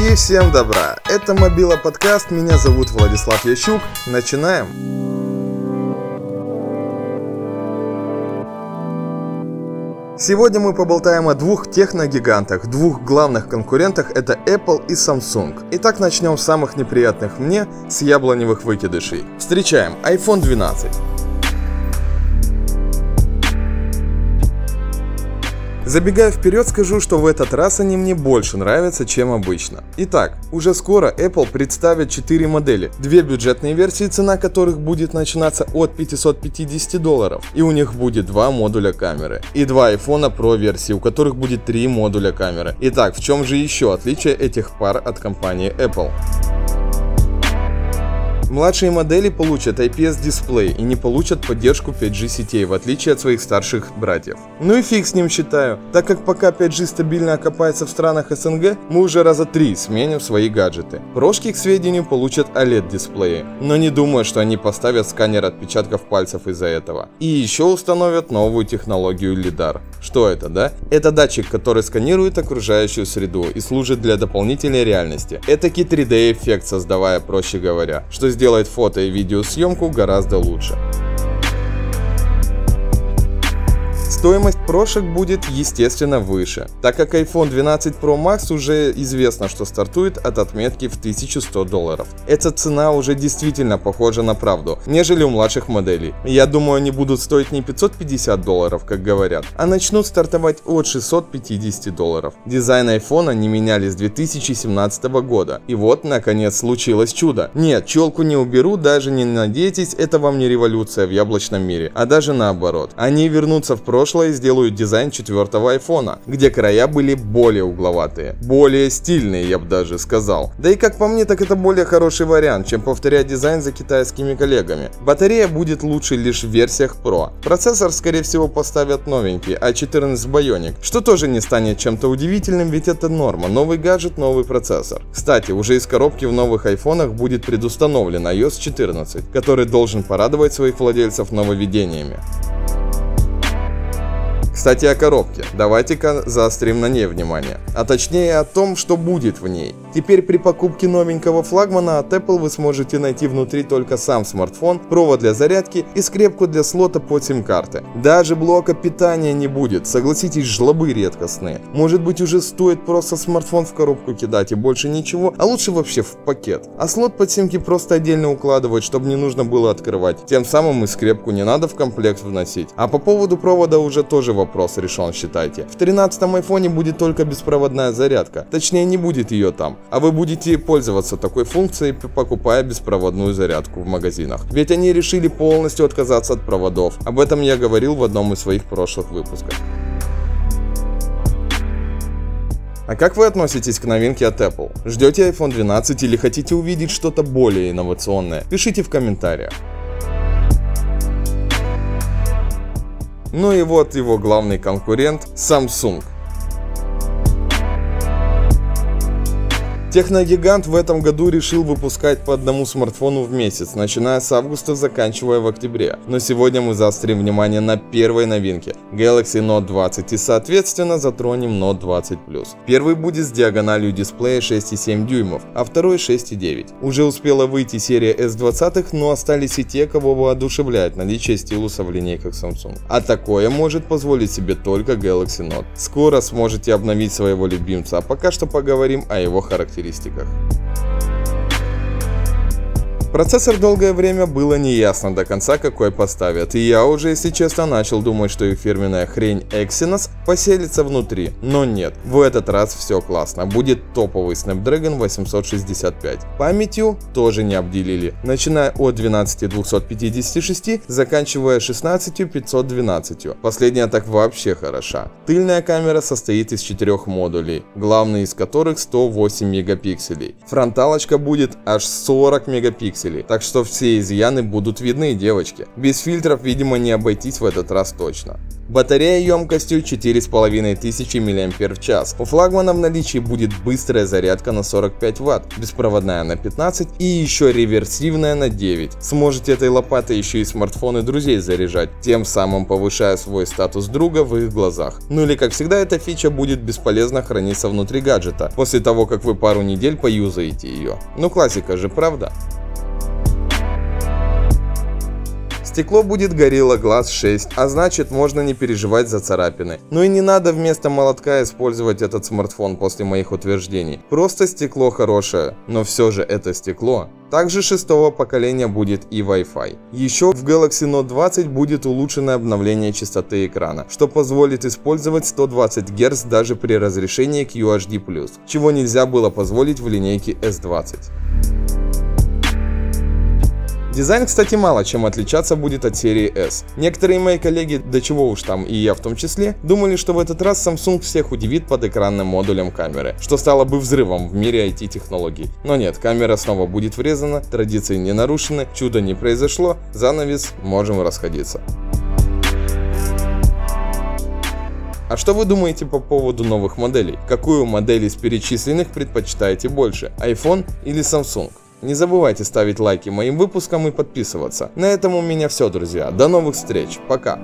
И всем добра! Это Мобила подкаст, меня зовут Владислав Ящук. Начинаем! Сегодня мы поболтаем о двух техногигантах, двух главных конкурентах, это Apple и Samsung. Итак, начнем с самых неприятных мне, с яблоневых выкидышей. Встречаем iPhone 12. Забегая вперед, скажу, что в этот раз они мне больше нравятся, чем обычно. Итак, уже скоро Apple представит 4 модели. Две бюджетные версии, цена которых будет начинаться от 550 долларов. И у них будет два модуля камеры. И два iPhone Pro версии, у которых будет три модуля камеры. Итак, в чем же еще отличие этих пар от компании Apple? Младшие модели получат IPS-дисплей и не получат поддержку 5G сетей, в отличие от своих старших братьев. Ну и фиг с ним считаю, так как пока 5G стабильно окопается в странах СНГ, мы уже раза три сменим свои гаджеты. Прошки, к сведению, получат OLED-дисплеи, но не думаю, что они поставят сканер отпечатков пальцев из-за этого. И еще установят новую технологию LiDAR. Что это, да? Это датчик, который сканирует окружающую среду и служит для дополнительной реальности. Это 3D-эффект, создавая, проще говоря, что сделает фото и видеосъемку гораздо лучше. Стоимость прошек будет, естественно, выше, так как iPhone 12 Pro Max уже известно, что стартует от отметки в 1100 долларов. Эта цена уже действительно похожа на правду, нежели у младших моделей. Я думаю, они будут стоить не 550 долларов, как говорят, а начнут стартовать от 650 долларов. Дизайн iPhone не меняли с 2017 года, и вот, наконец, случилось чудо. Нет, челку не уберу, даже не надейтесь, это вам не революция в яблочном мире, а даже наоборот. Они вернутся в прошлое прошлое сделают дизайн четвертого айфона, где края были более угловатые, более стильные, я бы даже сказал. Да и как по мне, так это более хороший вариант, чем повторять дизайн за китайскими коллегами. Батарея будет лучше лишь в версиях Pro. Процессор, скорее всего, поставят новенький, A14 Bionic, что тоже не станет чем-то удивительным, ведь это норма, новый гаджет, новый процессор. Кстати, уже из коробки в новых айфонах будет предустановлен iOS 14, который должен порадовать своих владельцев нововведениями. Кстати о коробке. Давайте-ка заострим на ней внимание. А точнее о том, что будет в ней. Теперь при покупке новенького флагмана от Apple вы сможете найти внутри только сам смартфон, провод для зарядки и скрепку для слота под сим-карты. Даже блока питания не будет, согласитесь, жлобы редкостные. Может быть уже стоит просто смартфон в коробку кидать и больше ничего, а лучше вообще в пакет. А слот под симки просто отдельно укладывать, чтобы не нужно было открывать. Тем самым и скрепку не надо в комплект вносить. А по поводу провода уже тоже вопрос решен, считайте. В 13 айфоне будет только беспроводная зарядка, точнее не будет ее там а вы будете пользоваться такой функцией, покупая беспроводную зарядку в магазинах. Ведь они решили полностью отказаться от проводов. Об этом я говорил в одном из своих прошлых выпусков. А как вы относитесь к новинке от Apple? Ждете iPhone 12 или хотите увидеть что-то более инновационное? Пишите в комментариях. Ну и вот его главный конкурент Samsung. Техногигант в этом году решил выпускать по одному смартфону в месяц, начиная с августа, заканчивая в октябре. Но сегодня мы заострим внимание на первой новинке Galaxy Note 20 и соответственно затронем Note 20 Plus. Первый будет с диагональю дисплея 6,7 дюймов, а второй 6,9. Уже успела выйти серия S20, но остались и те, кого воодушевляет наличие стилуса в линейках Samsung. А такое может позволить себе только Galaxy Note. Скоро сможете обновить своего любимца, а пока что поговорим о его характеристиках характеристиках. Процессор долгое время было неясно до конца какой поставят, и я уже, если честно, начал думать, что их фирменная хрень Exynos поселится внутри, но нет, в этот раз все классно, будет топовый Snapdragon 865. Памятью тоже не обделили, начиная от 12256, заканчивая 16512. Последняя так вообще хороша. Тыльная камера состоит из четырех модулей, главный из которых 108 мегапикселей. Фронталочка будет аж 40 мегапикселей пикселей, так что все изъяны будут видны, девочки. Без фильтров, видимо, не обойтись в этот раз точно. Батарея емкостью 4500 мАч. У флагмана в наличии будет быстрая зарядка на 45 Вт, беспроводная на 15 и еще реверсивная на 9. Сможете этой лопатой еще и смартфоны друзей заряжать, тем самым повышая свой статус друга в их глазах. Ну или как всегда эта фича будет бесполезно храниться внутри гаджета, после того как вы пару недель поюзаете ее. Ну классика же, правда? Стекло будет Gorilla Glass 6, а значит можно не переживать за царапины. Ну и не надо вместо молотка использовать этот смартфон после моих утверждений. Просто стекло хорошее, но все же это стекло. Также шестого поколения будет и Wi-Fi. Еще в Galaxy Note 20 будет улучшенное обновление частоты экрана, что позволит использовать 120 Гц даже при разрешении QHD+, чего нельзя было позволить в линейке S20. Дизайн, кстати, мало чем отличаться будет от серии S. Некоторые мои коллеги, да чего уж там, и я в том числе, думали, что в этот раз Samsung всех удивит под экранным модулем камеры, что стало бы взрывом в мире IT-технологий. Но нет, камера снова будет врезана, традиции не нарушены, чудо не произошло, занавес, можем расходиться. А что вы думаете по поводу новых моделей? Какую модель из перечисленных предпочитаете больше, iPhone или Samsung? Не забывайте ставить лайки моим выпускам и подписываться. На этом у меня все, друзья. До новых встреч. Пока.